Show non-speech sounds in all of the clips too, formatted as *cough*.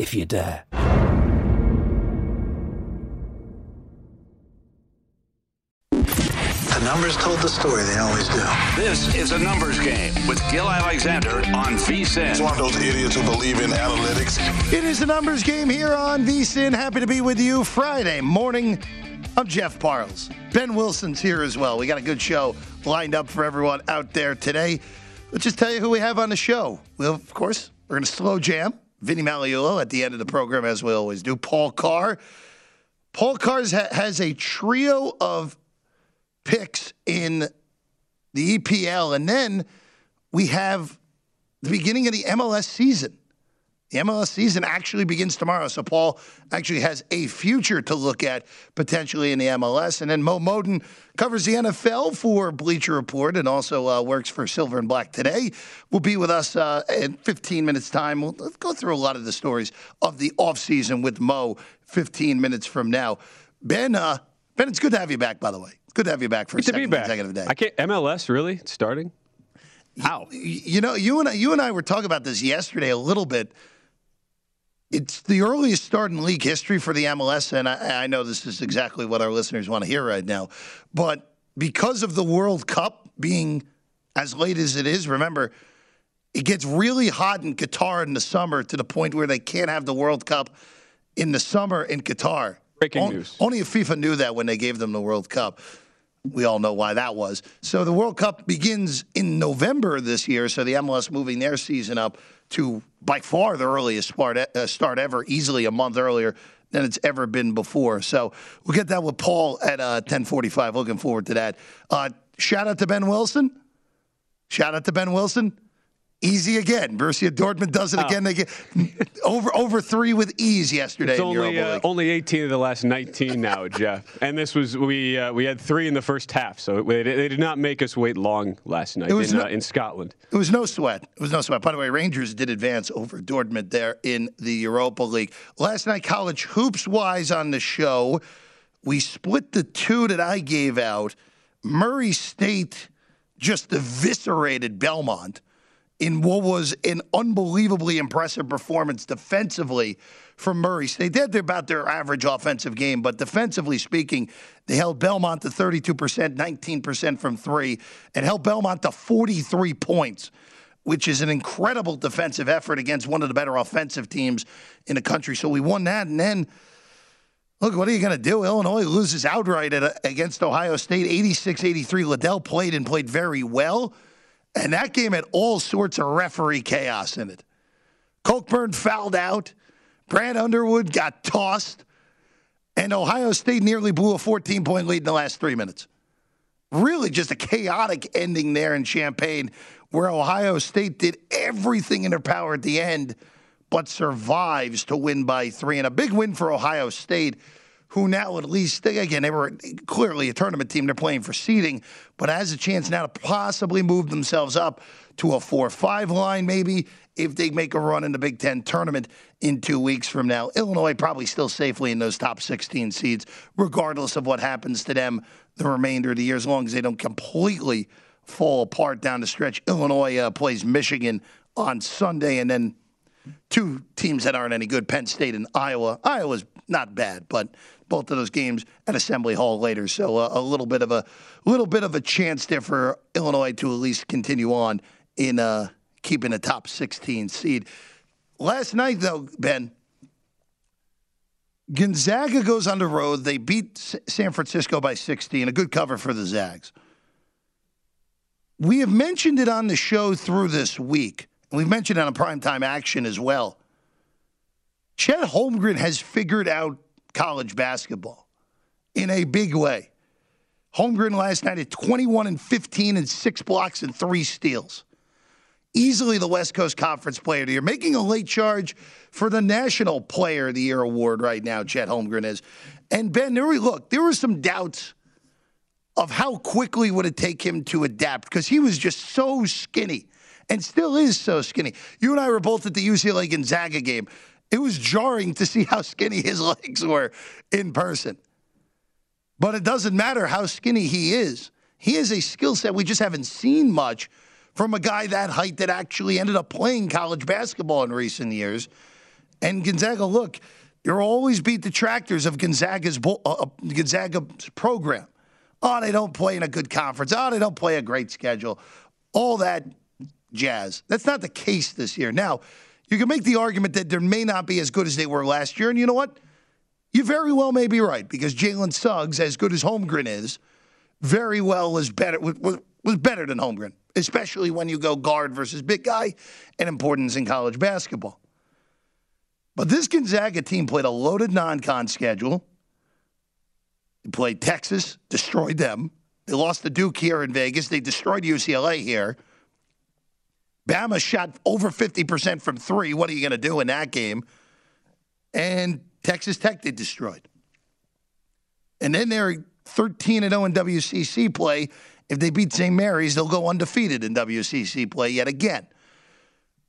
if you dare. The numbers told the story, they always do. This is a numbers game with Gill Alexander on VSIN. It's one of those idiots who believe in analytics. It is a numbers game here on VSIN. Happy to be with you Friday morning. I'm Jeff Parles. Ben Wilson's here as well. We got a good show lined up for everyone out there today. Let's just tell you who we have on the show. Well, of course, we're going to slow jam. Vinny Magliulo at the end of the program, as we always do. Paul Carr. Paul Carr ha- has a trio of picks in the EPL, and then we have the beginning of the MLS season. The MLS season actually begins tomorrow, so Paul actually has a future to look at potentially in the MLS. And then Mo Moton covers the NFL for Bleacher Report and also uh, works for Silver and Black today. Will be with us uh, in 15 minutes time. We'll go through a lot of the stories of the offseason with Mo 15 minutes from now. Ben, uh, Ben, it's good to have you back. By the way, it's good to have you back for Good a to be second back. consecutive day. I can't MLS really It's starting. How? You know, you and I, you and I were talking about this yesterday a little bit. It's the earliest start in league history for the MLS, and I, I know this is exactly what our listeners want to hear right now. But because of the World Cup being as late as it is, remember, it gets really hot in Qatar in the summer to the point where they can't have the World Cup in the summer in Qatar. Breaking news. Only if FIFA knew that when they gave them the World Cup. We all know why that was. So the World Cup begins in November this year. So the MLS moving their season up to by far the earliest start, uh, start ever, easily a month earlier than it's ever been before. So we'll get that with Paul at uh, 1045. Looking forward to that. Uh, shout out to Ben Wilson. Shout out to Ben Wilson. Easy again. Borussia Dortmund does it again. They get *laughs* over over three with ease yesterday. It's in only Europa uh, only 18 of the last 19 *laughs* now, Jeff. And this was we uh, we had three in the first half, so they, they did not make us wait long last night It in, no- uh, in Scotland. It was no sweat. It was no sweat. By the way, Rangers did advance over Dortmund there in the Europa League. Last night, college hoops wise on the show, we split the two that I gave out. Murray State just eviscerated Belmont in what was an unbelievably impressive performance defensively from Murray. They did about their average offensive game, but defensively speaking, they held Belmont to 32%, 19% from three, and held Belmont to 43 points, which is an incredible defensive effort against one of the better offensive teams in the country. So we won that, and then. Look, what are you going to do? Illinois loses outright against Ohio State, 86 83. Liddell played and played very well. And that game had all sorts of referee chaos in it. Cockburn fouled out. Brad Underwood got tossed. And Ohio State nearly blew a 14 point lead in the last three minutes. Really just a chaotic ending there in Champaign where Ohio State did everything in their power at the end, but survives to win by three. And a big win for Ohio State, who now at least, again, they were clearly a tournament team. They're playing for seeding, but has a chance now to possibly move themselves up to a 4 5 line, maybe, if they make a run in the Big Ten tournament in two weeks from now. Illinois probably still safely in those top 16 seeds, regardless of what happens to them the remainder of the year, as long as they don't completely fall apart down the stretch. Illinois uh, plays Michigan on Sunday, and then two teams that aren't any good, Penn State and Iowa. Iowa's not bad, but both of those games at Assembly Hall later. So uh, a little bit of a little bit of a chance there for Illinois to at least continue on in uh, keeping a top 16 seed. Last night, though, Ben, Gonzaga goes on the road. They beat San Francisco by 16, a good cover for the Zags. We have mentioned it on the show through this week, and we've mentioned it on primetime action as well. Chet Holmgren has figured out college basketball in a big way. Holmgren last night at 21 and 15 and six blocks and three steals. Easily the West Coast Conference Player of the Year, making a late charge for the National Player of the Year award right now. Chet Holmgren is, and Ben, there we look. There were some doubts of how quickly would it take him to adapt because he was just so skinny and still is so skinny. You and I were both at the UCLA Gonzaga game. It was jarring to see how skinny his *laughs* legs were in person. But it doesn't matter how skinny he is. He has a skill set we just haven't seen much from a guy that height that actually ended up playing college basketball in recent years. And Gonzaga, look, you'll always beat detractors of Gonzaga's uh, uh Gonzaga's program. Oh, they don't play in a good conference. Oh, they don't play a great schedule. All that jazz. That's not the case this year. Now, you can make the argument that they may not be as good as they were last year. And you know what? You very well may be right because Jalen Suggs, as good as Holmgren is, very well is better was, was better than Holmgren, especially when you go guard versus big guy and importance in college basketball. But this Gonzaga team played a loaded non-con schedule. They played Texas, destroyed them. They lost to Duke here in Vegas. They destroyed UCLA here. Bama shot over 50% from three. What are you going to do in that game? And Texas Tech they destroyed. And then they're 13 and 0 in WCC play. If they beat St. Mary's, they'll go undefeated in WCC play yet again.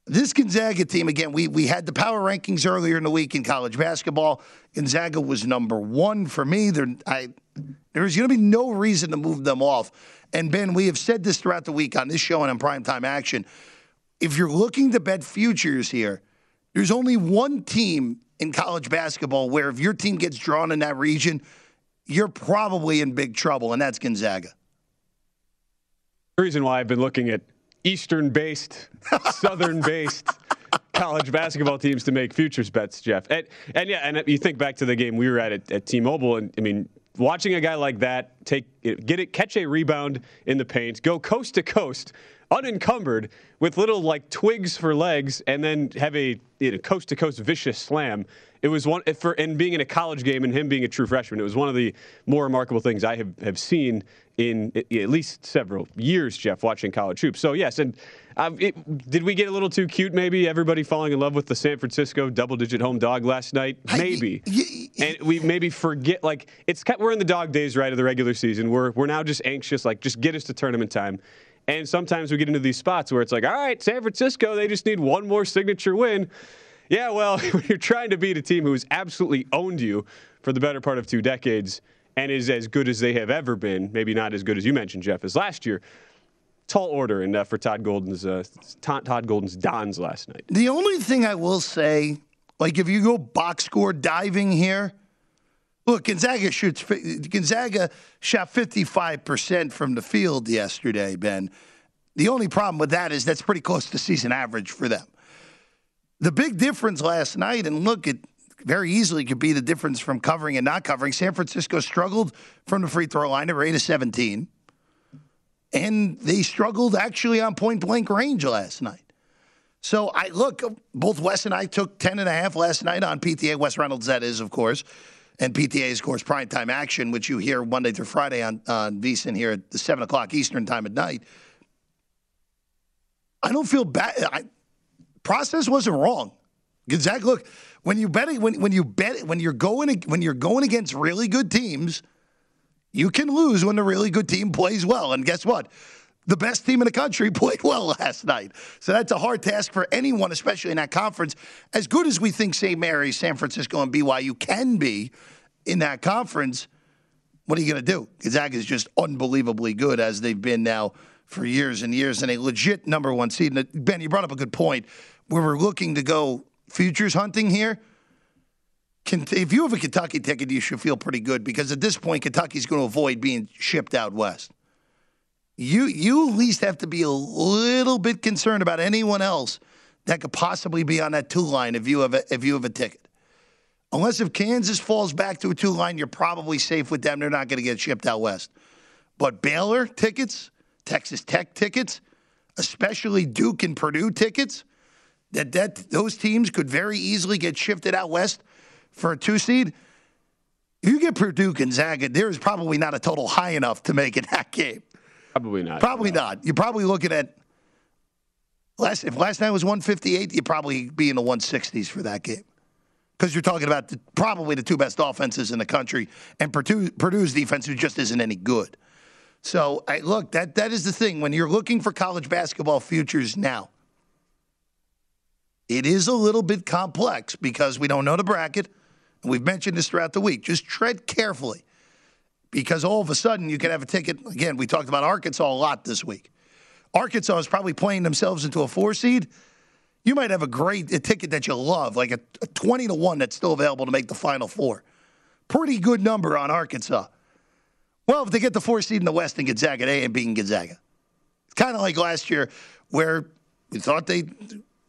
This Gonzaga team, again, we, we had the power rankings earlier in the week in college basketball. Gonzaga was number one for me. There, I, there's going to be no reason to move them off. And Ben, we have said this throughout the week on this show and on primetime action. If you're looking to bet futures here, there's only one team in college basketball where if your team gets drawn in that region, you're probably in big trouble, and that's Gonzaga. The reason why I've been looking at Eastern based, *laughs* Southern based college basketball teams to make futures bets, Jeff. And, and yeah, and you think back to the game we were at at, at T Mobile, and I mean, watching a guy like that take get it catch a rebound in the paint go coast to coast unencumbered with little like twigs for legs and then have a coast to coast vicious slam. It was one for and being in a college game and him being a true freshman. It was one of the more remarkable things I have, have seen in at least several years, Jeff, watching college hoops. So yes, and uh, it, did we get a little too cute? Maybe everybody falling in love with the San Francisco double-digit home dog last night. Maybe, and we maybe forget like it's we're in the dog days right of the regular season. We're we're now just anxious like just get us to tournament time. And sometimes we get into these spots where it's like, all right, San Francisco, they just need one more signature win. Yeah, well, *laughs* when you're trying to beat a team who's absolutely owned you for the better part of two decades and is as good as they have ever been, maybe not as good as you mentioned, Jeff, as last year. Tall order and uh, for Todd Golden's uh, Todd Golden's Dons last night. The only thing I will say, like if you go box score diving here, Look, Gonzaga shoots. Gonzaga shot 55% from the field yesterday, Ben. The only problem with that is that's pretty close to season average for them. The big difference last night, and look, it very easily could be the difference from covering and not covering. San Francisco struggled from the free throw line. They 8 of 17. And they struggled actually on point blank range last night. So I look, both Wes and I took 10 and a half last night on PTA. Wes Reynolds, that is, of course and PTA's, of course, primetime action, which you hear Monday through Friday on, on VSIN here at the 7 o'clock Eastern time at night. I don't feel bad. I, process wasn't wrong. Gonzaga, look, when you bet when, when you bet when you're going when you're going against really good teams, you can lose when the really good team plays well. And guess what? The best team in the country *laughs* played well last night. So that's a hard task for anyone, especially in that conference. As good as we think St. Mary's, San Francisco, and BYU can be in that conference, what are you going to do? Gonzaga is just unbelievably good as they've been now for years and years and a legit number one seed. And uh, ben, you brought up a good point where we're looking to go futures hunting here. If you have a Kentucky ticket, you should feel pretty good because at this point, Kentucky's going to avoid being shipped out west you you at least have to be a little bit concerned about anyone else that could possibly be on that two line if you have a, if you have a ticket. Unless if Kansas falls back to a two line, you're probably safe with them. They're not going to get shipped out west. But Baylor tickets, Texas Tech tickets, especially Duke and Purdue tickets, that, that those teams could very easily get shifted out west for a two seed. If you get Purdue Gonzaga, there is probably not a total high enough to make it that *laughs* game. Probably not. Probably not. You're probably looking at last. If last night was 158, you'd probably be in the 160s for that game because you're talking about the, probably the two best offenses in the country, and Purdue, Purdue's defense who just isn't any good. So, I, look, that that is the thing when you're looking for college basketball futures now. It is a little bit complex because we don't know the bracket. And we've mentioned this throughout the week. Just tread carefully because all of a sudden you could have a ticket. Again, we talked about Arkansas a lot this week. Arkansas is probably playing themselves into a four seed. You might have a great a ticket that you love, like a, a 20 to 1 that's still available to make the final four. Pretty good number on Arkansas. Well, if they get the four seed in the West and Gonzaga, they ain't beating Gonzaga. It's kind of like last year where we thought they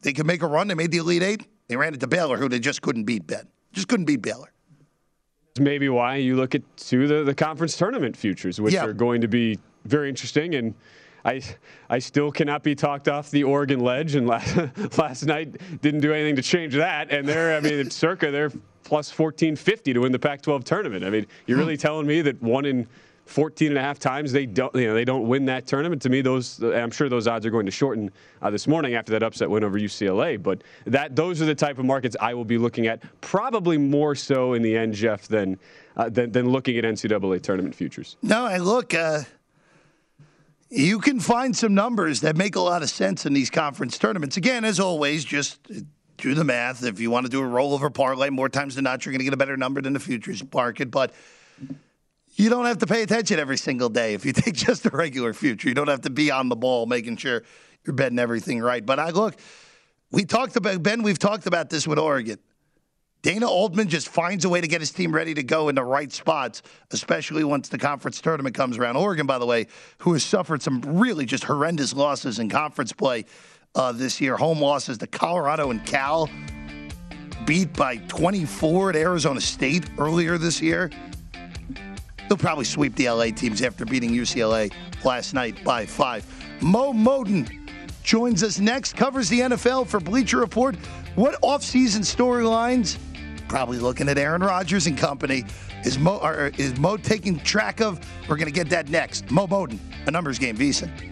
they could make a run. They made the Elite Eight. They ran into Baylor, who they just couldn't beat. Ben just couldn't beat Baylor. Maybe why you look at to the, the conference tournament futures, which Yeah. are going to be very interesting. And I I still cannot be talked off the Oregon ledge. And *laughs* last, last night didn't do anything to change that. And they're I mean circa they're plus fourteen fifty to win the Pac-12 tournament. I mean you're hmm. really telling me that one in 14 and a half times they don't you know they don't win that tournament to me those I'm sure those odds are going to shorten uh, this morning after that upset win over UCLA but that those are the type of markets I will be looking at probably more so in the end Jeff than uh, than, than looking at NCAA tournament futures No, and look, uh, you can find some numbers that make a lot of sense in these conference tournaments. Again, as always, just do the math. If you want to do a rollover parlay, more times than not, you're going to get a better number than the futures market. But you don't have to pay attention every single day if you *laughs* take just a regular future. You don't have to be on the ball making sure you're betting everything right. But I look, we talked about Ben. We've talked about this with Oregon. Dana Altman just finds a way to get his team ready to go in the right spots, especially once the conference tournament comes around. Oregon, by the way, who has suffered some really just horrendous losses in conference play uh, this year, home losses to Colorado and Cal, beat by 24 at Arizona State earlier this year. They'll probably sweep the LA teams after beating UCLA last night by five. Mo Moton joins us next, covers the NFL for Bleacher Report. What offseason storylines? Probably looking at Aaron Rodgers and company. Is Mo, is Mo taking track of? We're going to get that next. Mo Moton, a numbers game, VSiN.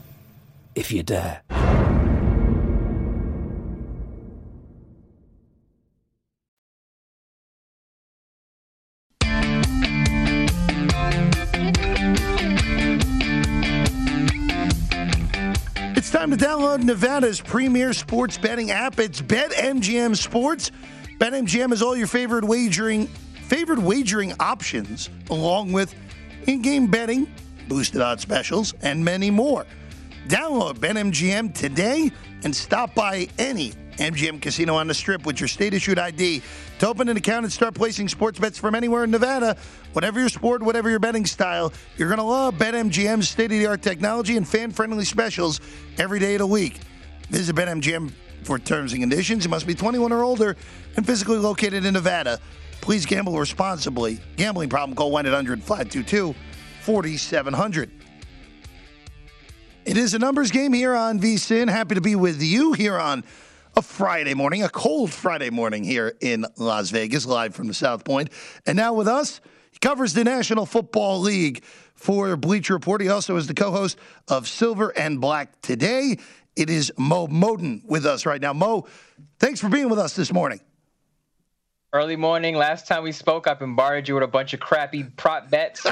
if you dare. It's time to download Nevada's premier sports betting app. It's BetMGM Sports. BetMGM has all your favorite wagering favorite wagering options, along with in-game betting, boosted odds specials, and many more. Download BetMGM today and stop by any MGM casino on the strip with your state issued ID to open an account and start placing sports bets from anywhere in Nevada. Whatever your sport, whatever your betting style, you're going to love BetMGM's state of the art technology and fan friendly specials every day of the week. Visit BetMGM for terms and conditions. You must be 21 or older and physically located in Nevada. Please gamble responsibly. Gambling problem, call 1 800 522 4700. It is a numbers game here on VSIN. Happy to be with you here on a Friday morning, a cold Friday morning here in Las Vegas, live from the South Point. And now with us, he covers the National Football League for Bleacher Report. He also is the co host of Silver and Black Today. It is Mo Moton with us right now. Mo, thanks for being with us this morning. Early morning. Last time we spoke, I bombarded you with a bunch of crappy prop bets.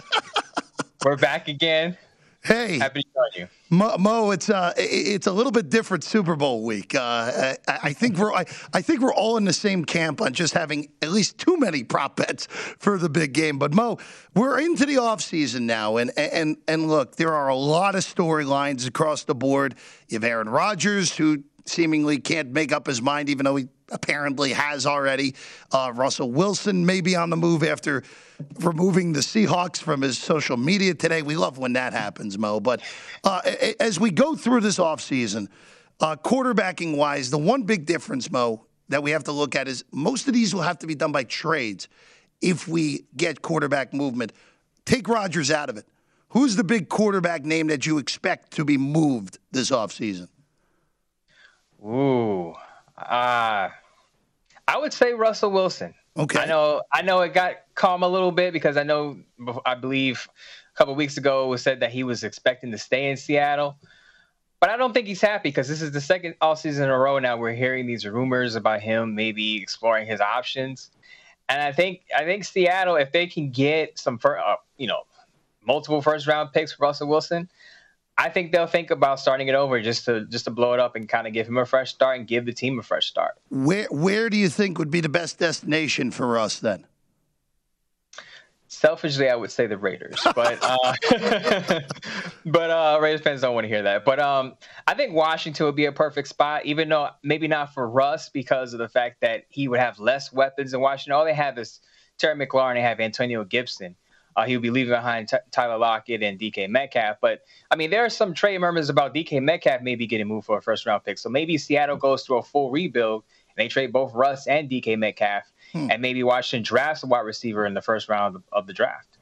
*laughs* We're back again. Hey, happy to join you, Mo. Mo it's uh, it's a little bit different Super Bowl week. Uh, I, I, think we're I, I, think we're all in the same camp on just having at least too many prop bets for the big game. But Mo, we're into the off season now, and and and look, there are a lot of storylines across the board. You have Aaron Rodgers, who seemingly can't make up his mind, even though he apparently has already. Uh, Russell Wilson may be on the move after removing the Seahawks from his social media today. We love when that happens, Mo. But uh, as we go through this offseason, uh, quarterbacking wise, the one big difference, Mo, that we have to look at is most of these will have to be done by trades if we get quarterback movement. Take Rodgers out of it. Who's the big quarterback name that you expect to be moved this offseason? Ooh, uh, I would say Russell Wilson. Okay. I know. I know it got calm a little bit because I know. I believe a couple weeks ago it was said that he was expecting to stay in Seattle, but I don't think he's happy because this is the second all season in a row now we're hearing these rumors about him maybe exploring his options, and I think I think Seattle if they can get some, uh, you know, multiple first round picks for Russell Wilson, I think they'll think about starting it over just to just to blow it up and kind of give him a fresh start and give the team a fresh start. Where where do you think would be the best destination for us then? Selfishly, I would say the Raiders, but uh, *laughs* but uh, Raiders fans don't want to hear that. But um, I think Washington would be a perfect spot, even though maybe not for Russ because of the fact that he would have less weapons in Washington. All they have is Terry McLaurin. They have Antonio Gibson. Uh, he would be leaving behind T- Tyler Lockett and DK Metcalf. But I mean, there are some trade murmurs about DK Metcalf maybe getting moved for a first round pick. So maybe Seattle goes through a full rebuild and they trade both Russ and DK Metcalf, hmm. and maybe Washington drafts a wide receiver in the first round of, of the draft.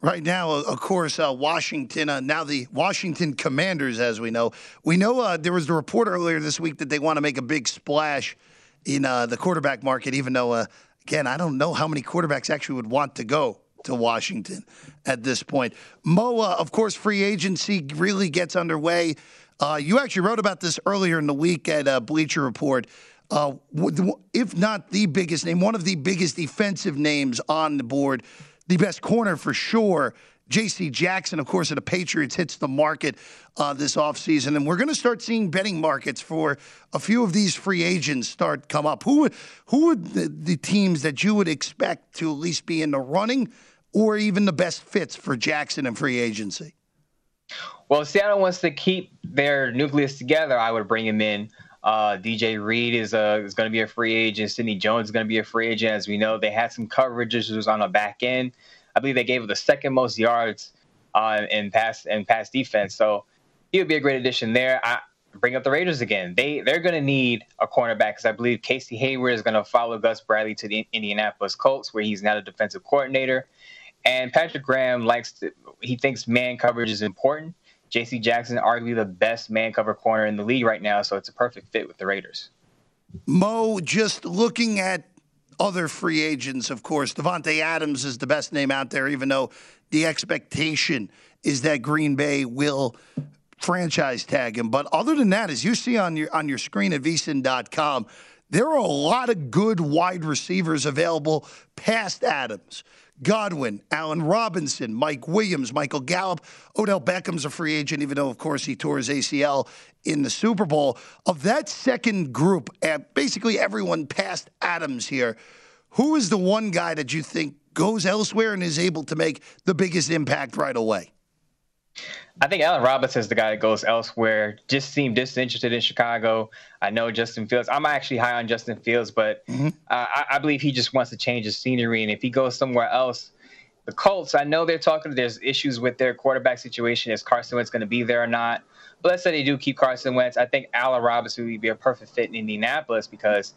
Right now, of course, uh, Washington, uh, now the Washington Commanders, as we know. We know uh, there was the report earlier this week that they want to make a big splash in uh, the quarterback market, even though, uh, again, I don't know how many quarterbacks actually would want to go to Washington at this point. Moa, of course, free agency really gets underway. Uh, you actually wrote about this earlier in the week at uh, Bleacher Report. Uh, if not the biggest name, one of the biggest defensive names on the board, the best corner for sure. J.C. Jackson, of course, of the Patriots hits the market uh, this offseason. And we're going to start seeing betting markets for a few of these free agents start come up. Who, who would the, the teams that you would expect to at least be in the running or even the best fits for Jackson and free agency? Well, Seattle wants to keep their nucleus together. I would bring him in. Uh, DJ Reed is uh, is going to be a free agent. Sidney Jones is going to be a free agent. As we know, they had some coverage issues on the back end. I believe they gave him the second most yards uh, in pass and pass defense. So he would be a great addition there. I bring up the Raiders again. They they're going to need a cornerback because I believe Casey Hayward is going to follow Gus Bradley to the Indianapolis Colts, where he's now the defensive coordinator. And Patrick Graham likes to, he thinks man coverage is important. J.C. Jackson, arguably the best man cover corner in the league right now, so it's a perfect fit with the Raiders. Mo, just looking at other free agents, of course, Davante Adams is the best name out there, even though the expectation is that Green Bay will franchise tag him. But other than that, as you see on your on your screen at vsin.com, there are a lot of good wide receivers available past Adams. Godwin, Allen Robinson, Mike Williams, Michael Gallup, Odell Beckham's a free agent, even though, of course, he tore his ACL in the Super Bowl. Of that second group, basically everyone past Adams here, who is the one guy that you think goes elsewhere and is able to make the biggest impact right away? I think Allen Robinson is the guy that goes elsewhere. Just seemed disinterested in Chicago. I know Justin Fields. I'm actually high on Justin Fields, but mm-hmm. uh, I, I, believe he just wants to change his scenery. And if he goes somewhere else, the Colts, I know they're talking. There's issues with their quarterback situation. Is Carson Wentz going to be there or not? But let's say they do keep Carson Wentz. I think Allen Robinson would be a perfect fit in Indianapolis because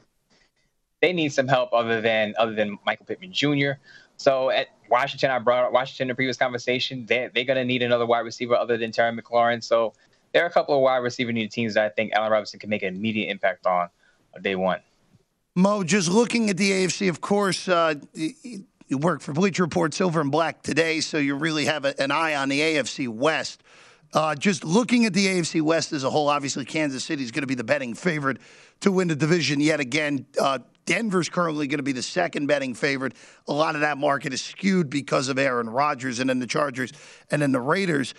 they need some help other than other than Michael Pittman Jr. So at Washington, I brought up Washington in the previous conversation. They, they're going to need another wide receiver other than Terry McLaurin. So there are a couple of wide receiver needed teams that I think Allen Robinson can make an immediate impact on day one. Mo, just looking at the AFC, of course, uh, you work for Bleacher Report Silver and Black today, so you really have an eye on the AFC West. Uh, just looking at the AFC West as a whole, obviously Kansas City is going to be the betting favorite to win the division yet again. Uh, Denver's currently going to be the second betting favorite. A lot of that market is skewed because of Aaron Rodgers and then the Chargers and then the Raiders.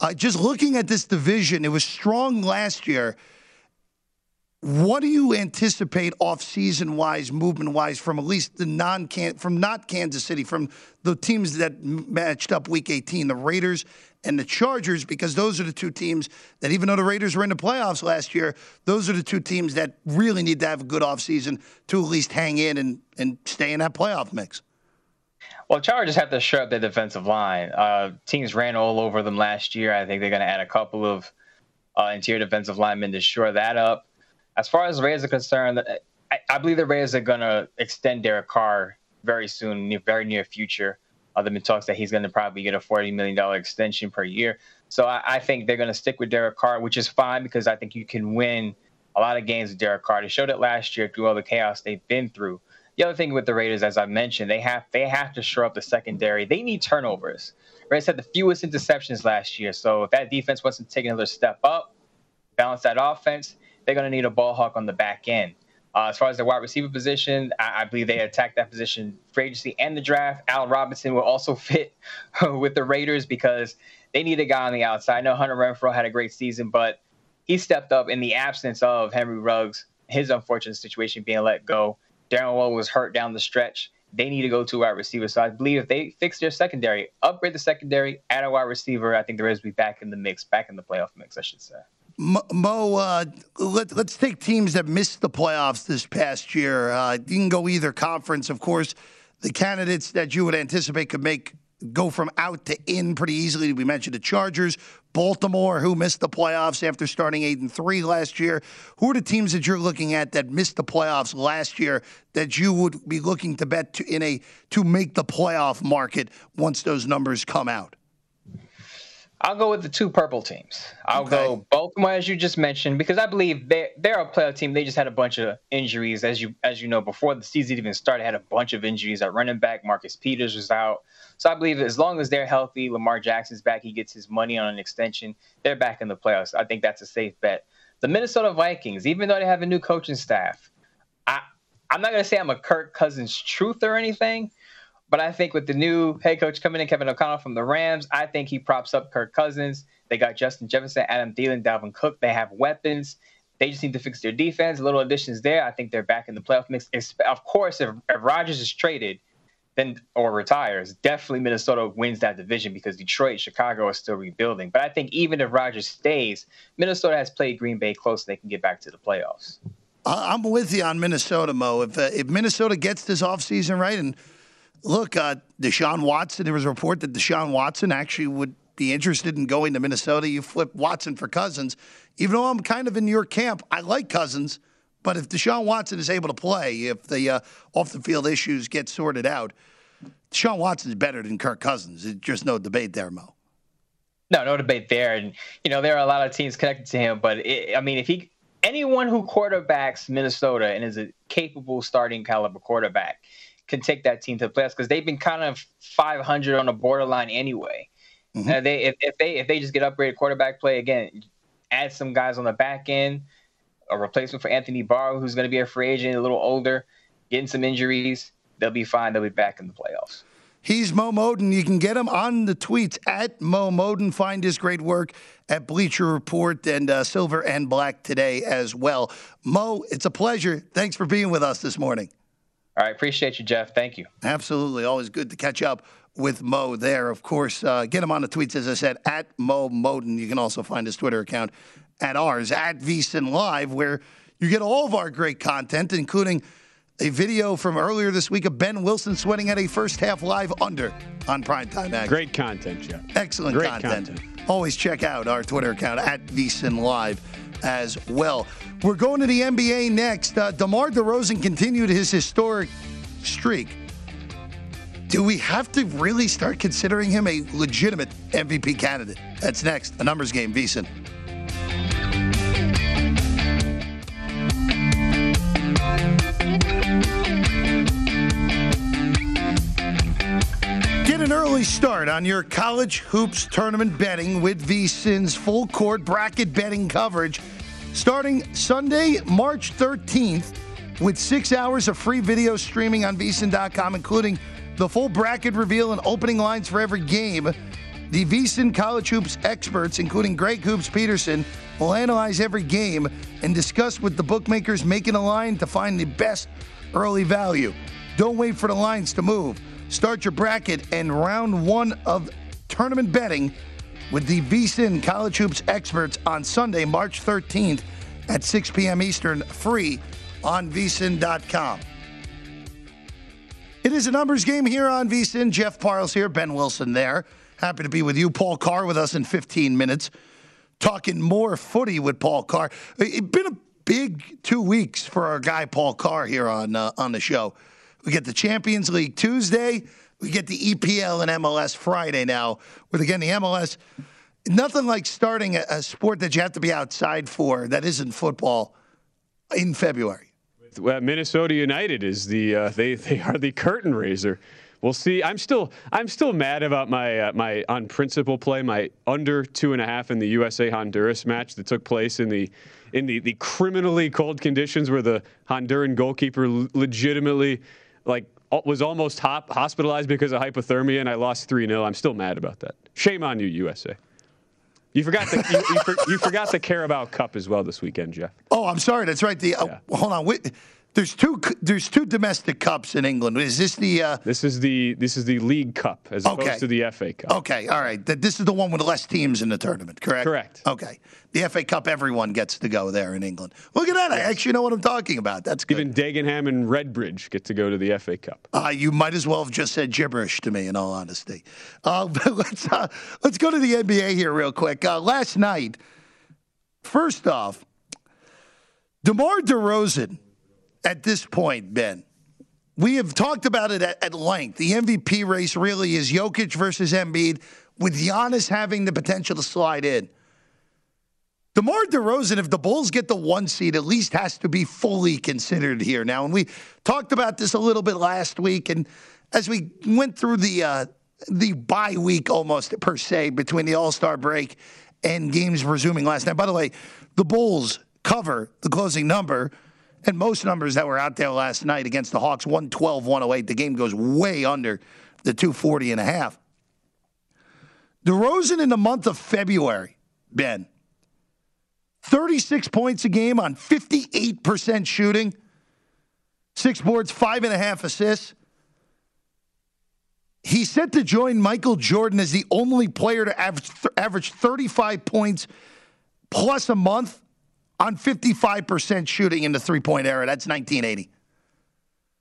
Uh, just looking at this division, it was strong last year. What do you anticipate off-season wise, movement wise, from at least the non from not Kansas City, from the teams that matched up Week 18, the Raiders and the Chargers, because those are the two teams that, even though the Raiders were in the playoffs last year, those are the two teams that really need to have a good offseason to at least hang in and, and stay in that playoff mix. Well, Chargers have to shore up their defensive line. Uh, teams ran all over them last year. I think they're going to add a couple of uh, interior defensive linemen to shore that up. As far as the Raiders are concerned, I, I believe the Raiders are going to extend Derek Carr very soon, very near future. Uh, there been talks that he's going to probably get a $40 million extension per year. So I, I think they're going to stick with Derek Carr, which is fine because I think you can win a lot of games with Derek Carr. They showed it last year through all the chaos they've been through. The other thing with the Raiders, as I mentioned, they have they have to shore up the secondary. They need turnovers. Raiders had the fewest interceptions last year. So if that defense to take another step up, balance that offense, they're going to need a ball hawk on the back end. Uh, as far as the wide receiver position, I, I, believe they attacked that position free agency and the draft. Allen Robinson will also *laughs* fit with the Raiders because they need a guy on the outside. I know Hunter Renfrow had a great season, but he stepped up in the absence of Henry Ruggs, his unfortunate situation being let go. Darren Waller was hurt down the stretch. They need to go to wide receiver. So I believe if they fix their secondary, upgrade the secondary, add a wide receiver, I think the Raiders will be back in the mix, back in the playoff mix, I should say. Mo, uh, let, us take teams that missed the playoffs this past year. Uh, you go either conference. Of course, the candidates that you would anticipate could make go from out to in pretty easily. We mentioned the Chargers, Baltimore, who missed the playoffs after starting eight and three last year. Who are the teams that you're looking at that missed the playoffs last year that you would be looking to bet to, in a to make the playoff market once those numbers come out? I'll go with the two purple teams. I'll okay. go Baltimore, as you just mentioned, because I believe they they're a playoff team. They just had a bunch of injuries, as you as you know, before the season even started, had a bunch of injuries at running back. Marcus Peters was out, so I believe as long as they're healthy, Lamar Jackson's back, he gets his money on an extension. They're back in the playoffs. I think that's a safe bet. The Minnesota Vikings, even though they have a new coaching staff, I I'm not gonna say I'm a Kirk Cousins truth or anything, but I think with the new head coach coming in, Kevin O'Connell from the Rams, I think he props up Kirk Cousins. They got Justin Jefferson, Adam Thielen, Dalvin Cook. They have weapons. They just need to fix their defense. Little additions there. I think they're back in the playoff mix. Of course, if, if Rodgers is traded, then or retires, definitely Minnesota wins that division because Detroit, Chicago are still rebuilding. But I think even if Rodgers stays, Minnesota has played Green Bay close. They can get back to the playoffs. I'm with you on Minnesota, Mo. If uh, if Minnesota gets this offseason right and – look, uh, Deshaun Watson, there was a report that Deshaun Watson actually would be interested in going to Minnesota. You flip Watson for Cousins. Even though I'm kind of in your camp, I like Cousins. But if Deshaun Watson is able to play, if the uh, off the field issues get sorted out, Deshaun Watson is better than Kirk Cousins. There's just no debate there, Mo. No, no debate there. And, you know, there are a lot of teams connected to him. But, it, I mean, if he, anyone who quarterbacks Minnesota and is a capable starting caliber quarterback, can take that team to the playoffs because they've been kind of 500 on the borderline anyway. Mm-hmm. Uh, they if, if they if they just get upgraded quarterback play again, add some guys on the back end, a replacement for Anthony Barr, who's going to be a free agent, a little older, getting some injuries, they'll be fine. They'll be back in the playoffs. He's Mo Moton. You can get him on the tweets at Mo Moton. Find his great work at Bleacher Report and uh, Silver and Black today as well. Mo, it's a pleasure. Thanks for being with us this morning. All right, appreciate you, Jeff. Thank you. Absolutely, always good to catch up with Mo there. Of course, uh, get him on the tweets as I said at Mo Moton. You can also find his Twitter account at ours at VSIN Live, where you get all of our great content, including a video from earlier this week of Ben Wilson sweating at a first half live under on primetime action. Great content, Jeff. Excellent great content. content. Always check out our Twitter account at VSIN Live as well. We're going to the NBA next. Uh, DeMar DeRozan continued his historic streak. Do we have to really start considering him a legitimate MVP candidate? That's next. A numbers game, VSIN. Start on your college hoops tournament betting with VSIN's full court bracket betting coverage starting Sunday, March 13th, with six hours of free video streaming on VSIN.com, including the full bracket reveal and opening lines for every game. The VSIN College Hoops experts, including Greg Hoops Peterson, will analyze every game and discuss with the bookmakers making a line to find the best early value. Don't wait for the lines to move. Start your bracket and round one of tournament betting with the VSIN College Hoops experts on Sunday, March 13th at 6 p.m. Eastern, free on vsin.com. It is a numbers game here on VSIN. Jeff Parles here, Ben Wilson there. Happy to be with you. Paul Carr with us in 15 minutes. Talking more footy with Paul Carr. It's been a big two weeks for our guy Paul Carr here on uh, on the show. We get the Champions League Tuesday. We get the EPL and MLS Friday now. With again the MLS, nothing like starting a, a sport that you have to be outside for that isn't football in February. Well, Minnesota United is the uh, they they are the curtain raiser. We'll see. I'm still I'm still mad about my uh, my on principle play, my under two and a half in the USA Honduras match that took place in the in the, the criminally cold conditions where the Honduran goalkeeper legitimately like was almost hop, hospitalized because of hypothermia and I lost 3 0. I'm still mad about that. Shame on you, USA. You forgot the you, you, for, you, forgot the Carabao Cup as well this weekend, Jeff. Oh, I'm sorry. That's right. The uh, yeah. hold on. Wait, there's two. There's two domestic cups in England. Is this the? Uh, this is the. This is the League Cup as opposed okay. to the FA Cup. Okay. All right. This is the one with less teams in the tournament. Correct. Correct. Okay. The FA Cup, everyone gets to go there in England. Look at that. I actually know what I'm talking about. That's good. Even Dagenham and Redbridge get to go to the FA Cup. Uh, you might as well have just said gibberish to me, in all honesty. Uh, *laughs* let's uh, let's go to the NBA here real quick. Uh, last night, first off, DeMar DeRozan at this point, Ben. We have talked about it at, at, length. The MVP race really is Jokic versus Embiid, with Giannis having the potential to slide in. DeMar DeRozan, if the Bulls get the one seed, at least has to be fully considered here now. And we talked about this a little bit last week, and as we went through the uh, the bye week almost per se between the All Star break and games resuming last night. By the way, the Bulls cover the closing number and most numbers that were out there last night against the Hawks 112 108. The game goes way under the 240 and a half. DeRozan in the month of February, Ben, 36 points a game on 58% shooting, six boards, five and a half assists. He's set to join Michael Jordan as the only player to average, average 35 points plus a month on 55% shooting in the three point era. That's 1980.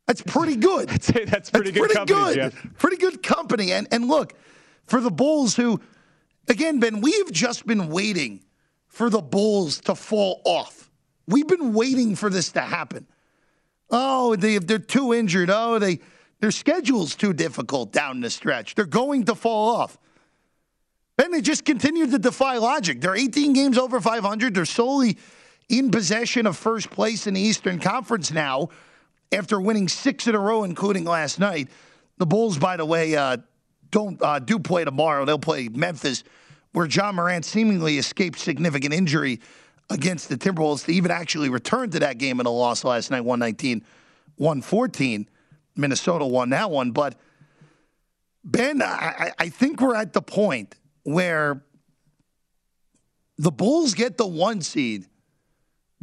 That's pretty good. I'd *laughs* say that's pretty that's good pretty company, good. Jeff. Pretty good company. And and look, for the Bulls who again, Ben, we've just been waiting for the Bulls to fall off. We've been waiting for this to happen. Oh, they they're too injured. Oh, they their schedule's too difficult down the stretch. They're going to fall off. And they just continue to defy logic. They're 18 games over 500. They're solely in possession of first place in the Eastern Conference now after winning six in a row, including last night. The Bulls, by the way, uh, don't uh, do play tomorrow. They'll play Memphis, where Ja Morant seemingly escaped significant injury against the Timberwolves to even actually return to that game in a loss last night, 119 114. Minnesota won that one. But, Ben, I, I think we're at the point where the Bulls get the one seed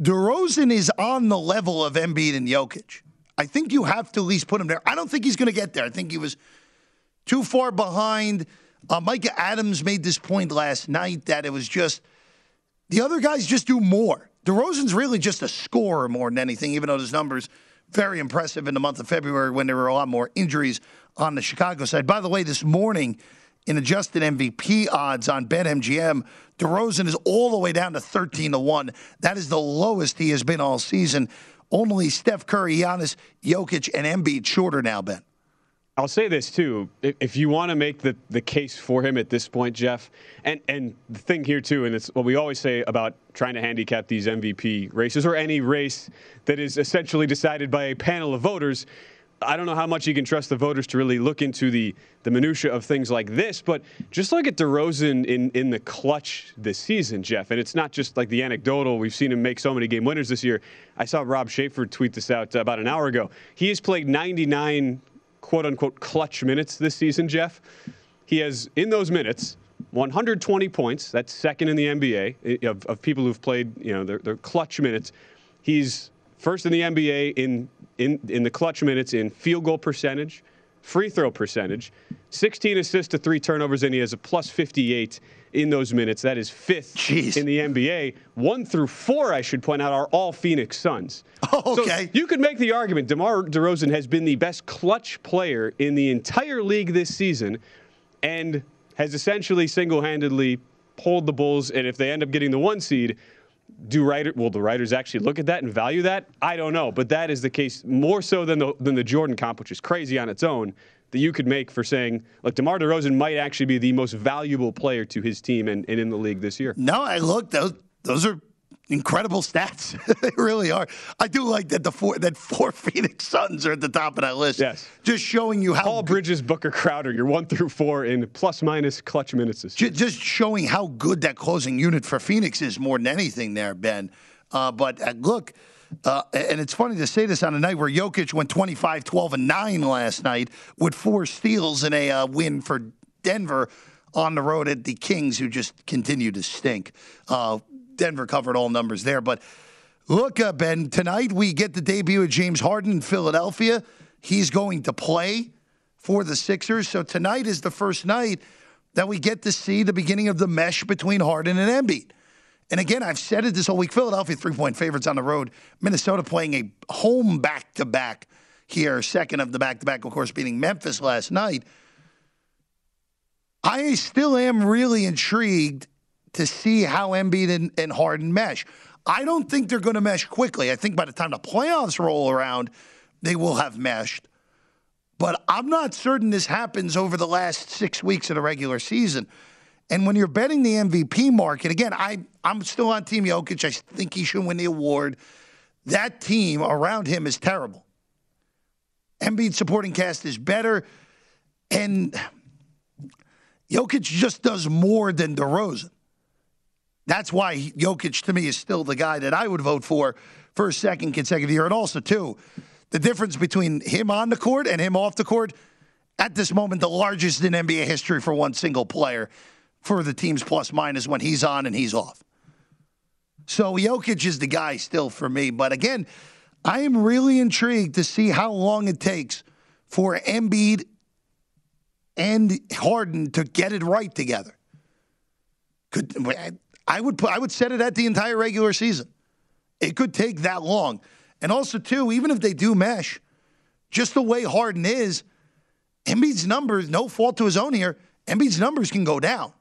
DeRozan is on the level of Embiid and Jokic. I think you have to at least put him there. I don't think he's going to get there. I think he was too far behind. Uh, Micah Adams made this point last night that it was just the other guys just do more. DeRozan's really just a scorer more than anything, even though his numbers very impressive in the month of February when there were a lot more injuries on the Chicago side. By the way, this morning in adjusted MVP odds on BetMGM, DeRozan is all the way down to 13 to 1. That is the lowest he has been all season. Only Steph Curry, Giannis, Jokic, and Embiid shorter now, Ben. I'll say this too. If you want to make the, the case for him at this point, Jeff, and, and the thing here too, and it's what we always say about trying to handicap these MVP races or any race that is essentially decided by a panel of voters, I don't know how much you can trust the voters to really look into the the minutia of things like this, but just look at DeRozan in in the clutch this season, Jeff. And it's not just like the anecdotal. We've seen him make so many game winners this year. I saw Rob Schaefer tweet this out about an hour ago. He has played 99 quote unquote clutch minutes this season, Jeff. He has in those minutes 120 points. That's second in the NBA eh, of, of people who've played, you know, their, their clutch minutes. He's first in the NBA in, in, in the clutch minutes in field goal percentage, free throw percentage, 16 assists to three turnovers, and he has a plus 58 in those minutes. That is fifth Jeez. in the NBA. One through four, I should point out, are all Phoenix Suns. *laughs* Oh, okay. So you could make the argument DeMar DeRozan has been the best clutch player in the entire league this season and has essentially single handedly pulled the Bulls. And if they end up getting the one seed, do writer will the writers actually look at that and value that? I don't know, but that is the case more so than the than the Jordan comp, which is crazy on its own. That you could make for saying, look, DeMar DeRozan might actually be the most valuable player to his team and, and in the league this year. No, I look those those are incredible stats. *laughs* they really are. I do like that the four that four *laughs* Phoenix Suns are at the top of that list. Yes. Just showing you how Paul Bridges, Booker Crowder, you're one through four in plus minus clutch minutes Ju- Just showing how good that closing unit for Phoenix is more than anything there, Ben. Uh, but uh, look, uh, and it's funny to say this on a night where Jokic went 25, 12, and 9 last night with four steals and a uh, win for Denver on the road at the Kings, who just continue to stink. Uh, Denver covered all numbers there. But look, uh, Ben, tonight we get the debut of James Harden in Philadelphia. He's going to play for the Sixers. So tonight is the first night that we get to see the beginning of the mesh between Harden and Embiid. And again, I've said it this whole week Philadelphia three point favorites on the road. Minnesota playing a home back to back here, second of the back to back, of course, beating Memphis last night. I still am really intrigued to see how Embiid and, and Harden mesh. I don't think they're going to mesh quickly. I think by the time the playoffs roll around, they will have meshed. But I'm not certain this happens over the last six weeks of the regular season. And when you're betting the MVP market, again, I, I'm still on Team Jokic. I think he should win the award. That team around him is terrible. Embiid supporting cast is better. And Jokic just does more than DeRozan. That's why Jokic to me is still the guy that I would vote for for a second consecutive year. And also, too, the difference between him on the court and him off the court, at this moment, the largest in NBA history for one single player for the team's plus minus when he's on and he's off. So Jokic is the guy still for me. But again, I am really intrigued to see how long it takes for Embiid and Harden to get it right together. Could I would put I would set it at the entire regular season. It could take that long. And also too, even if they do mesh, just the way Harden is, Embiid's numbers, no fault to his own here, Embiid's numbers can go down.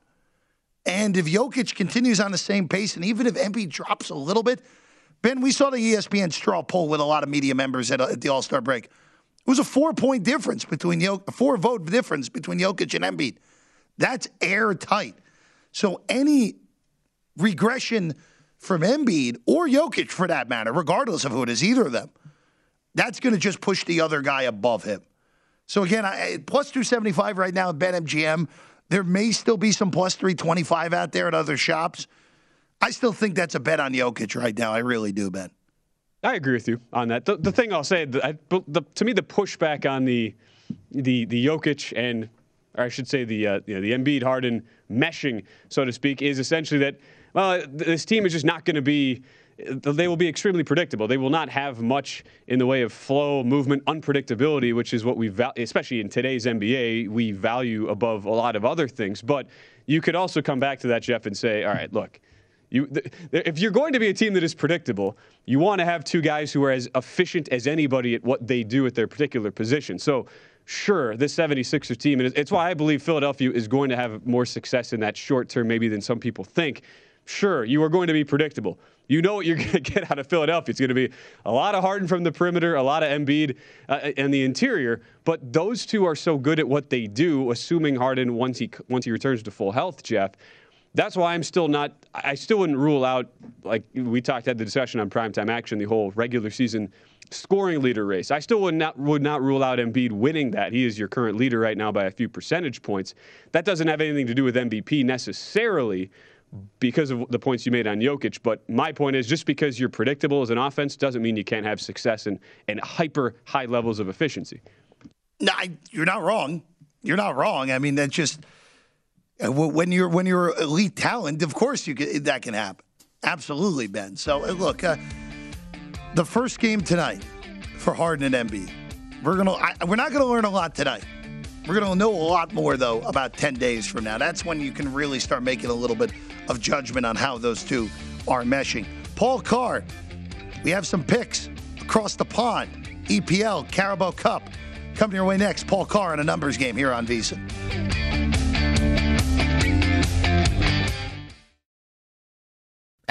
And if Jokic continues on the same pace, and even if Embiid drops a little bit, Ben, we saw the ESPN straw poll with a lot of media members at, uh, at the All Star break. It was a four point difference between Jokic, a four vote difference between Jokic and Embiid. That's airtight. So any regression from Embiid or Jokic for that matter, regardless of who it is, either of them, that's going to just push the other guy above him. So again, I, plus 275 right now at BetMGM. There may still be some plus 325 out there at other shops. I still think that's a bet on Jokic right now. I really do, Ben. I agree with you on that. The, the thing I'll say, the, I, the, to me, the pushback on the the the Jokic and, or I should say, the uh, you know, the Embiid Harden meshing, so to speak, is essentially that well, this team is just not going to be. They will be extremely predictable. They will not have much in the way of flow, movement, unpredictability, which is what we, val- especially in today's NBA, we value above a lot of other things. But you could also come back to that, Jeff, and say, all right, look, you, th- if you're going to be a team that is predictable, you want to have two guys who are as efficient as anybody at what they do at their particular position. So, sure, this 76ers team, and it's why I believe Philadelphia is going to have more success in that short term, maybe than some people think. Sure, you are going to be predictable. You know what you're *laughs* going to get out of Philadelphia. It's going to be a lot of Harden from the perimeter, a lot of Embiid uh, and the interior. But those two are so good at what they do, assuming Harden once he once he returns to full health, Jeff that's why I'm still not. I still wouldn't rule out, like we talked at the discussion on primetime action, the whole regular season scoring leader race. I still would not would not rule out Embiid winning that. He is your current leader right now by a few percentage points. That doesn't have anything to do with MVP necessarily because of the points you made on Jokic. But my point is just because you're predictable as an offense doesn't mean you can't have success and, and hyper high levels of efficiency. No, I, you're not wrong. You're not wrong. I mean, that's just uh, when you're when you're elite talent. Of course, you can, that can happen. Absolutely, Ben. So uh, look, uh, the first game tonight for Harden and Embiid. We're gonna I, we're not gonna learn a lot tonight. We're gonna know a lot more though about ten days from now. That's when you can really start making a little bit of judgment on how those two are meshing. Paul Carr, we have some picks across the pond. EPL, Carabao Cup. Coming your way next, Paul Carr in a numbers game here on VSiN.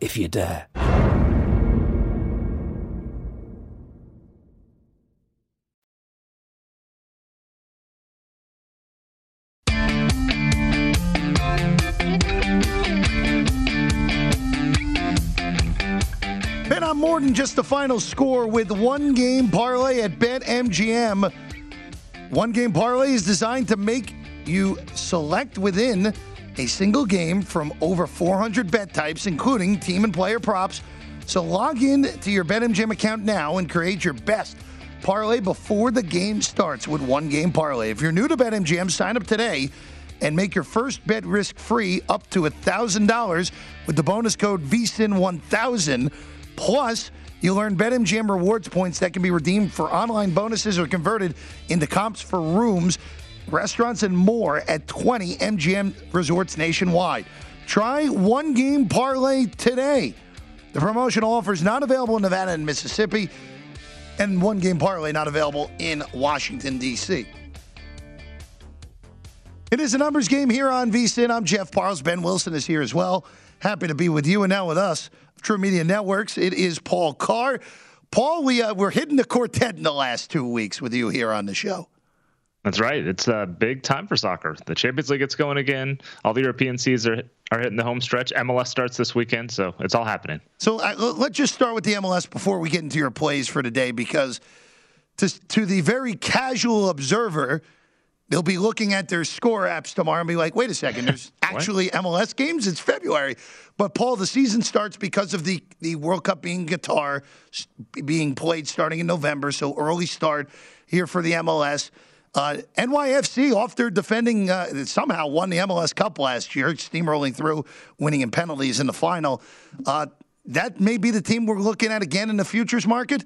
if you dare. Bet on more than just the final score with one game parlay at BetMGM. One game parlay is designed to make you select within a single game from over 400 bet types, including team and player props. So log in to your BetMGM account now and create your best parlay before the game starts with one game parlay. If you're new to BetMGM, sign up today and make your first bet risk free up to $1,000 with the bonus code VSIN1000. Plus, you'll earn BetMGM rewards points that can be redeemed for online bonuses or converted into comps for rooms, restaurants, and more at 20 MGM resorts nationwide. Try one game parlay today. The promotional offer is not available in Nevada and Mississippi, and one game parlay not available in Washington, D.C. It is a numbers game here on VSIN. I'm Jeff Parles. Ben Wilson is here as well. Happy to be with you and now with us, TruMedia Networks. It is Paul Carr. Paul, we uh, we're hitting the quartet in the last two weeks with you here on the show. That's right. It's a big time for soccer. The Champions League gets going again. All the European seas are are hitting the home stretch. MLS starts this weekend, so it's all happening. So uh, let's just start with the MLS before we get into your plays for today, because to to the very casual observer, they'll be looking at their score apps tomorrow and be like, "Wait a second, there's *laughs* actually MLS games. It's February." But Paul, the season starts because of the the World Cup being Qatar being played starting in November, so early start here for the MLS. Uh, NYFC, off their defending, uh, somehow won the MLS Cup last year, steamrolling through, winning in penalties in the final. Uh, that may be the team we're looking at again in the futures market.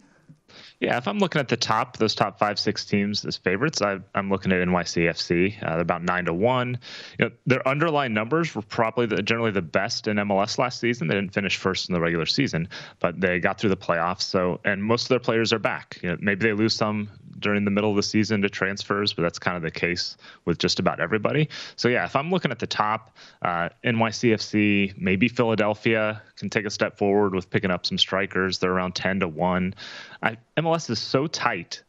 Yeah, if I'm looking at the top, those top five, six teams as favorites, I, am looking at NYCFC. Uh, about nine to one. You know, their underlying numbers were probably the, generally the best in MLS last season. They didn't finish first in the regular season, but they got through the playoffs. So, and most of their players are back. You know, maybe they lose some during the middle of the season to transfers, but that's kind of the case with just about everybody. So, yeah, if I'm looking at the top, uh, NYCFC, maybe Philadelphia can take a step forward with picking up some strikers. They're around 10 to 1. I, MLS is so tight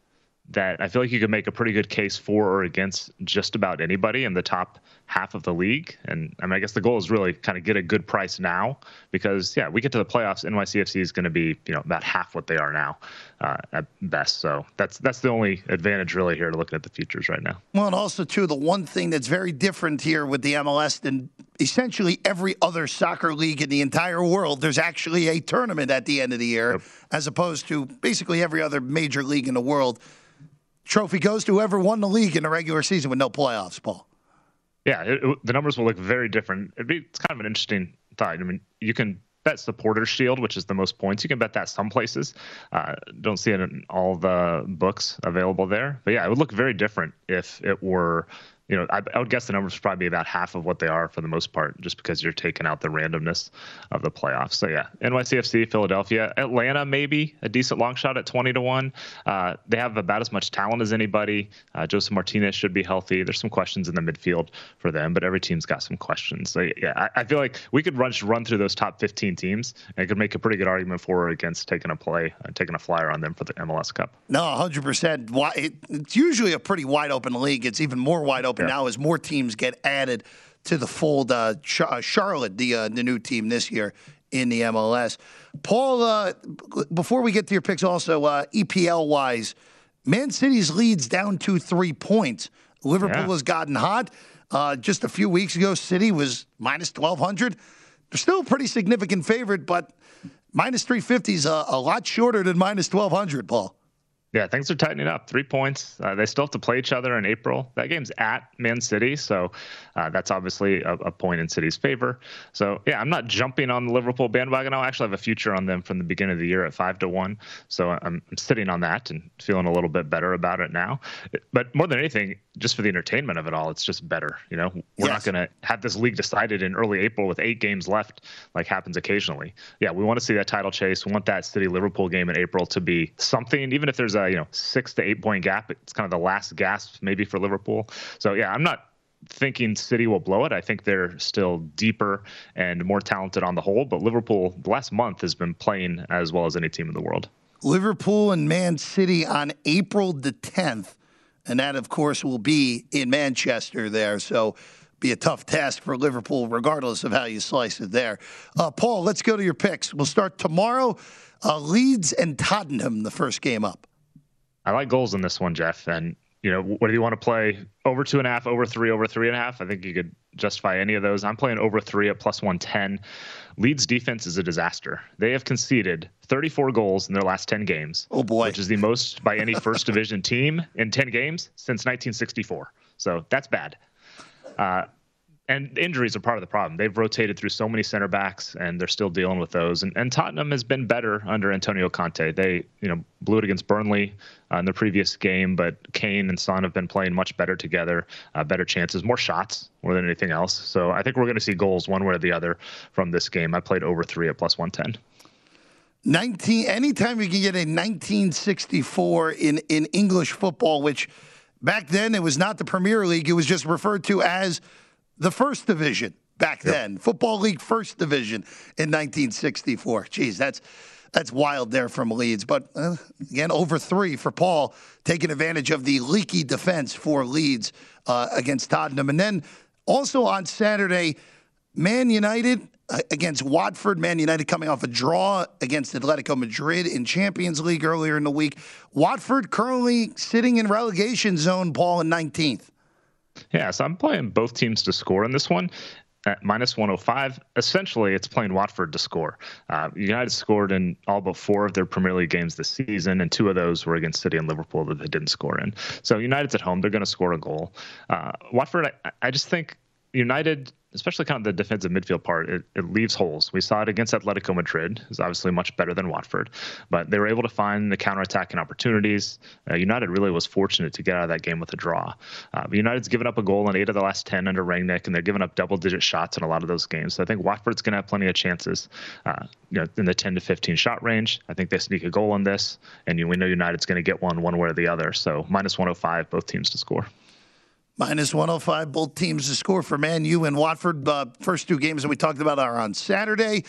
that I feel like you could make a pretty good case for or against just about anybody in the top half of the league. And I mean, I guess the goal is really kind of get a good price now because, yeah, we get to the playoffs. NYCFC is going to be, you know, about half what they are now uh, at best. So that's that's the only advantage really here to looking at the futures right now. Well, and also too, the one thing that's very different here with the MLS than essentially every other soccer league in the entire world, there's actually a tournament at the end of the year, yep. as opposed to basically every other major league in the world. Trophy goes to whoever won the league in the regular season with no playoffs, Paul. Yeah, it, it, the numbers will look very different. Be, it's kind of an interesting thought. I mean, you can bet supporter shield, which is the most points. You can bet that some places. Uh, don't see it in all the books available there. But yeah, it would look very different if it were you know, I, I, would guess the numbers would probably be about half of what they are for the most part, just because you're taking out the randomness of the playoffs. So yeah, NYCFC, Philadelphia, Atlanta, maybe a decent long shot at 20 to one. Uh, they have about as much talent as anybody. Uh, Josef Martinez should be healthy. There's some questions in the midfield for them, but every team's got some questions. So yeah, I, I feel like we could run run through those top 15 teams and could make a pretty good argument for or against taking a play, uh, taking a flyer on them for the MLS Cup. No, 100. percent It's usually a pretty wide open league. It's even more wide open yeah. now as more teams get added to the fold. Uh, uh, Charlotte, the uh, the new team this year in the MLS. Paul, uh, before we get to your picks, also uh, EPL wise, Man City's leads down to three points. Liverpool yeah. has gotten hot. Uh, just a few weeks ago, City was minus twelve hundred. They're still a pretty significant favorite, but minus three fifty is a, a lot shorter than minus twelve hundred. Paul. Yeah, things are tightening up. Three points. Uh, they still have to play each other in April. That game's at Man City, so uh, that's obviously a, a, point in City's favor. So yeah, I'm not jumping on the Liverpool bandwagon. I'll actually have a future on them from the beginning of the year at five to one. So I'm, I'm sitting on that and feeling a little bit better about it now. But more than anything, just for the entertainment of it all, it's just better. You know, we're yes. not going to have this league decided in early April with eight games left, like happens occasionally. Yeah, we want to see that title chase. We want that City Liverpool game in April to be something, even if there's a you know six to eight point gap. It's kind of the last gasp maybe for Liverpool. So yeah, I'm not thinking City will blow it. I think they're still deeper and more talented on the whole. But Liverpool, the last month, has been playing as well as any team in the world. Liverpool and Man City on April the 10th. And that, of course, will be in Manchester there. So be a tough task for Liverpool, regardless of how you slice it there. Uh, Paul, let's go to your picks. We'll start tomorrow. Uh, Leeds and Tottenham, the first game up. I like goals in this one, Jeff. And you know, what do you want to play over two and a half, over three, over three and a half, I think you could justify any of those. I'm playing over three at plus 110. Leeds defense is a disaster. They have conceded 34 goals in their last 10 games. Oh, boy. Which is the most by any first division team in 10 games since 1964. So that's bad. Uh, and injuries are part of the problem. They've rotated through so many center backs, and they're still dealing with those. And, and Tottenham has been better under Antonio Conte. They, you know, blew it against Burnley uh, in the previous game, but Kane and Son have been playing much better together, uh, better chances, more shots more than anything else. So I think we're going to see goals one way or the other from this game. I played over three at plus 110. 19 anytime you can get a 1964 in in English football which back then it was not the Premier League it was just referred to as the first division back yep. then, Football League First Division in 1964. Geez, that's that's wild there from Leeds. But uh, again, over three for Paul, taking advantage of the leaky defense for Leeds uh, against Tottenham. And then also on Saturday, Man United uh, against Watford. Man United coming off a draw against Atletico Madrid in Champions League earlier in the week. Watford currently sitting in relegation zone, Paul, in 19th. Yeah, so I'm playing both teams to score in this one at minus 105. Essentially, it's playing Watford to score. Uh, United scored in all but four of their Premier League games this season, and two of those were against City and Liverpool that they didn't score in. So United's at home; they're going to score a goal. Uh, Watford, I, I just think United especially kind of the defensive midfield part, it, it leaves holes. We saw it against Atletico Madrid, who's obviously much better than Watford, but they were able to find the counterattacking opportunities. Uh, United really was fortunate to get out of that game with a draw. Uh, United's given up a goal in eight of the last 10 under Rangnick, and they're giving up double digit shots in a lot of those games. So I think Watford's going to have plenty of chances uh, you know, in the 10 to 15 shot range. I think they sneak a goal in this, and we know United's going to get one one way or the other. So minus 105, both teams to score. Minus 105, both teams to score for Man U and Watford. Uh, first two games that we talked about are on Saturday.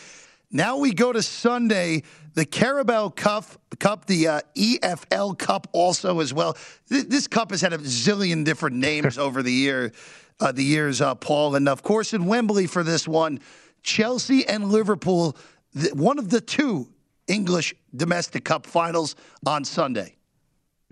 Now we go to Sunday, the Carabao Cup, Cup the uh, EFL Cup also as well. Th- this cup has had a zillion different names *laughs* over the year, uh, the years, uh, Paul, and of course in Wembley for this one, Chelsea and Liverpool, one of the two English domestic cup finals on Sunday.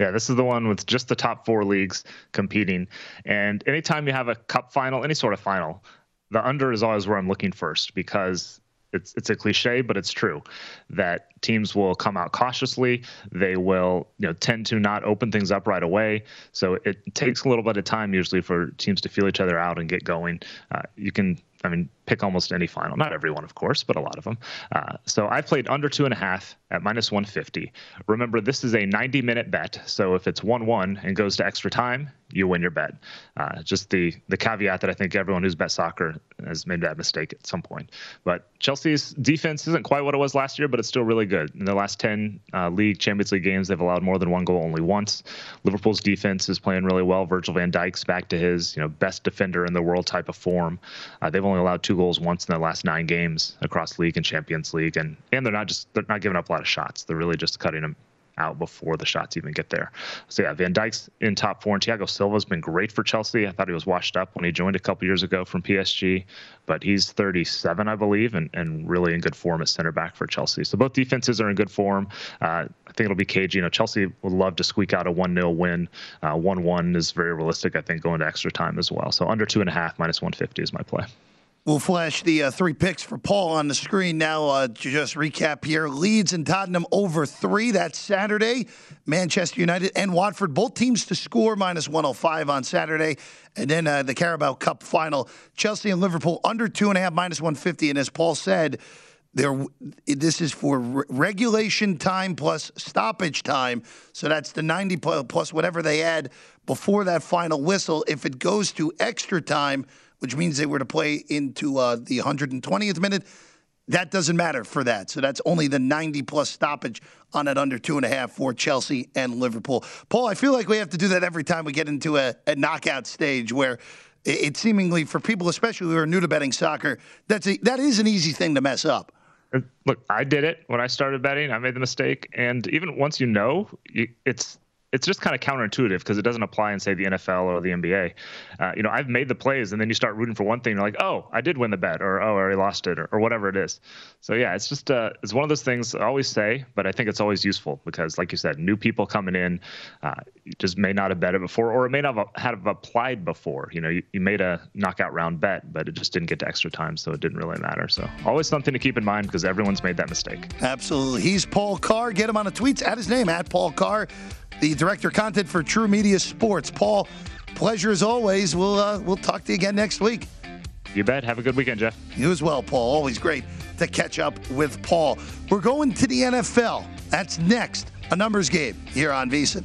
Yeah, this is the one with just the top four leagues competing. And anytime you have a cup final, any sort of final, the under is always where I'm looking first because it's it's a cliche, but it's true that teams will come out cautiously. They will you know tend to not open things up right away. So it takes a little bit of time usually for teams to feel each other out and get going. Uh, you can I mean, pick almost any final. Not everyone, of course, but a lot of them. Uh, so I played under two and a half at minus 150. Remember, this is a 90 minute bet. So if it's 1 1 and goes to extra time, you win your bet. Uh, just the, the caveat that I think everyone who's bet soccer has made that mistake at some point. But Chelsea's defense isn't quite what it was last year, but it's still really good. In the last 10 uh, league, Champions League games, they've allowed more than one goal only once. Liverpool's defense is playing really well. Virgil van Dijk's back to his you know best defender in the world type of form. Uh, they've only allowed two goals once in their last nine games across league and Champions League, and and they're not just they're not giving up a lot of shots. They're really just cutting them out before the shots even get there. So yeah, Van Dijk's in top four, and Thiago Silva's been great for Chelsea. I thought he was washed up when he joined a couple years ago from PSG, but he's 37, I believe, and, and really in good form at center back for Chelsea. So both defenses are in good form. Uh, I think it'll be cagey. You know, Chelsea would love to squeak out a 1 0 win. Uh, 1 1 is very realistic, I think, going to extra time as well. So under two and a half, minus 150 is my play. We'll flash the uh, three picks for Paul on the screen now. Uh, just recap here: Leeds and Tottenham over three. That's Saturday. Manchester United and Watford, both teams to score minus 105 on Saturday, and then uh, the Carabao Cup final: Chelsea and Liverpool under two and a half minus 150. And as Paul said, there this is for re- regulation time plus stoppage time. So that's the 90 plus whatever they add before that final whistle. If it goes to extra time which means they were to play into uh, the 120th minute. That doesn't matter for that. So that's only the 90 plus stoppage on it under two and a half for Chelsea and Liverpool. Paul, I feel like we have to do that every time we get into a, a knockout stage where it, seemingly for people, especially who are new to betting soccer, that's a, that is an easy thing to mess up. Look, I did it when I started betting. I made the mistake, and even once you know, it's it's just kind of counterintuitive because it doesn't apply in say the NFL or the NBA. Uh, you know, I've made the plays and then you start rooting for one thing, you're like, oh, I did win the bet, or oh, I already lost it, or, or whatever it is. So yeah, it's just uh, it's one of those things I always say, but I think it's always useful because, like you said, new people coming in uh, just may not have bet it before, or it may not have, have applied before. You know, you, you made a knockout round bet, but it just didn't get to extra time, so it didn't really matter. So always something to keep in mind because everyone's made that mistake. Absolutely. He's Paul Carr. Get him on the tweets at his name at Paul Carr the director of content for TruMedia Sports. Paul, pleasure as always. We'll uh, we'll talk to you again next week. You bet. Have a good weekend, Jeff. You as well, Paul. Always great to catch up with Paul. We're going to the NFL. That's next. A numbers game here on VSiN.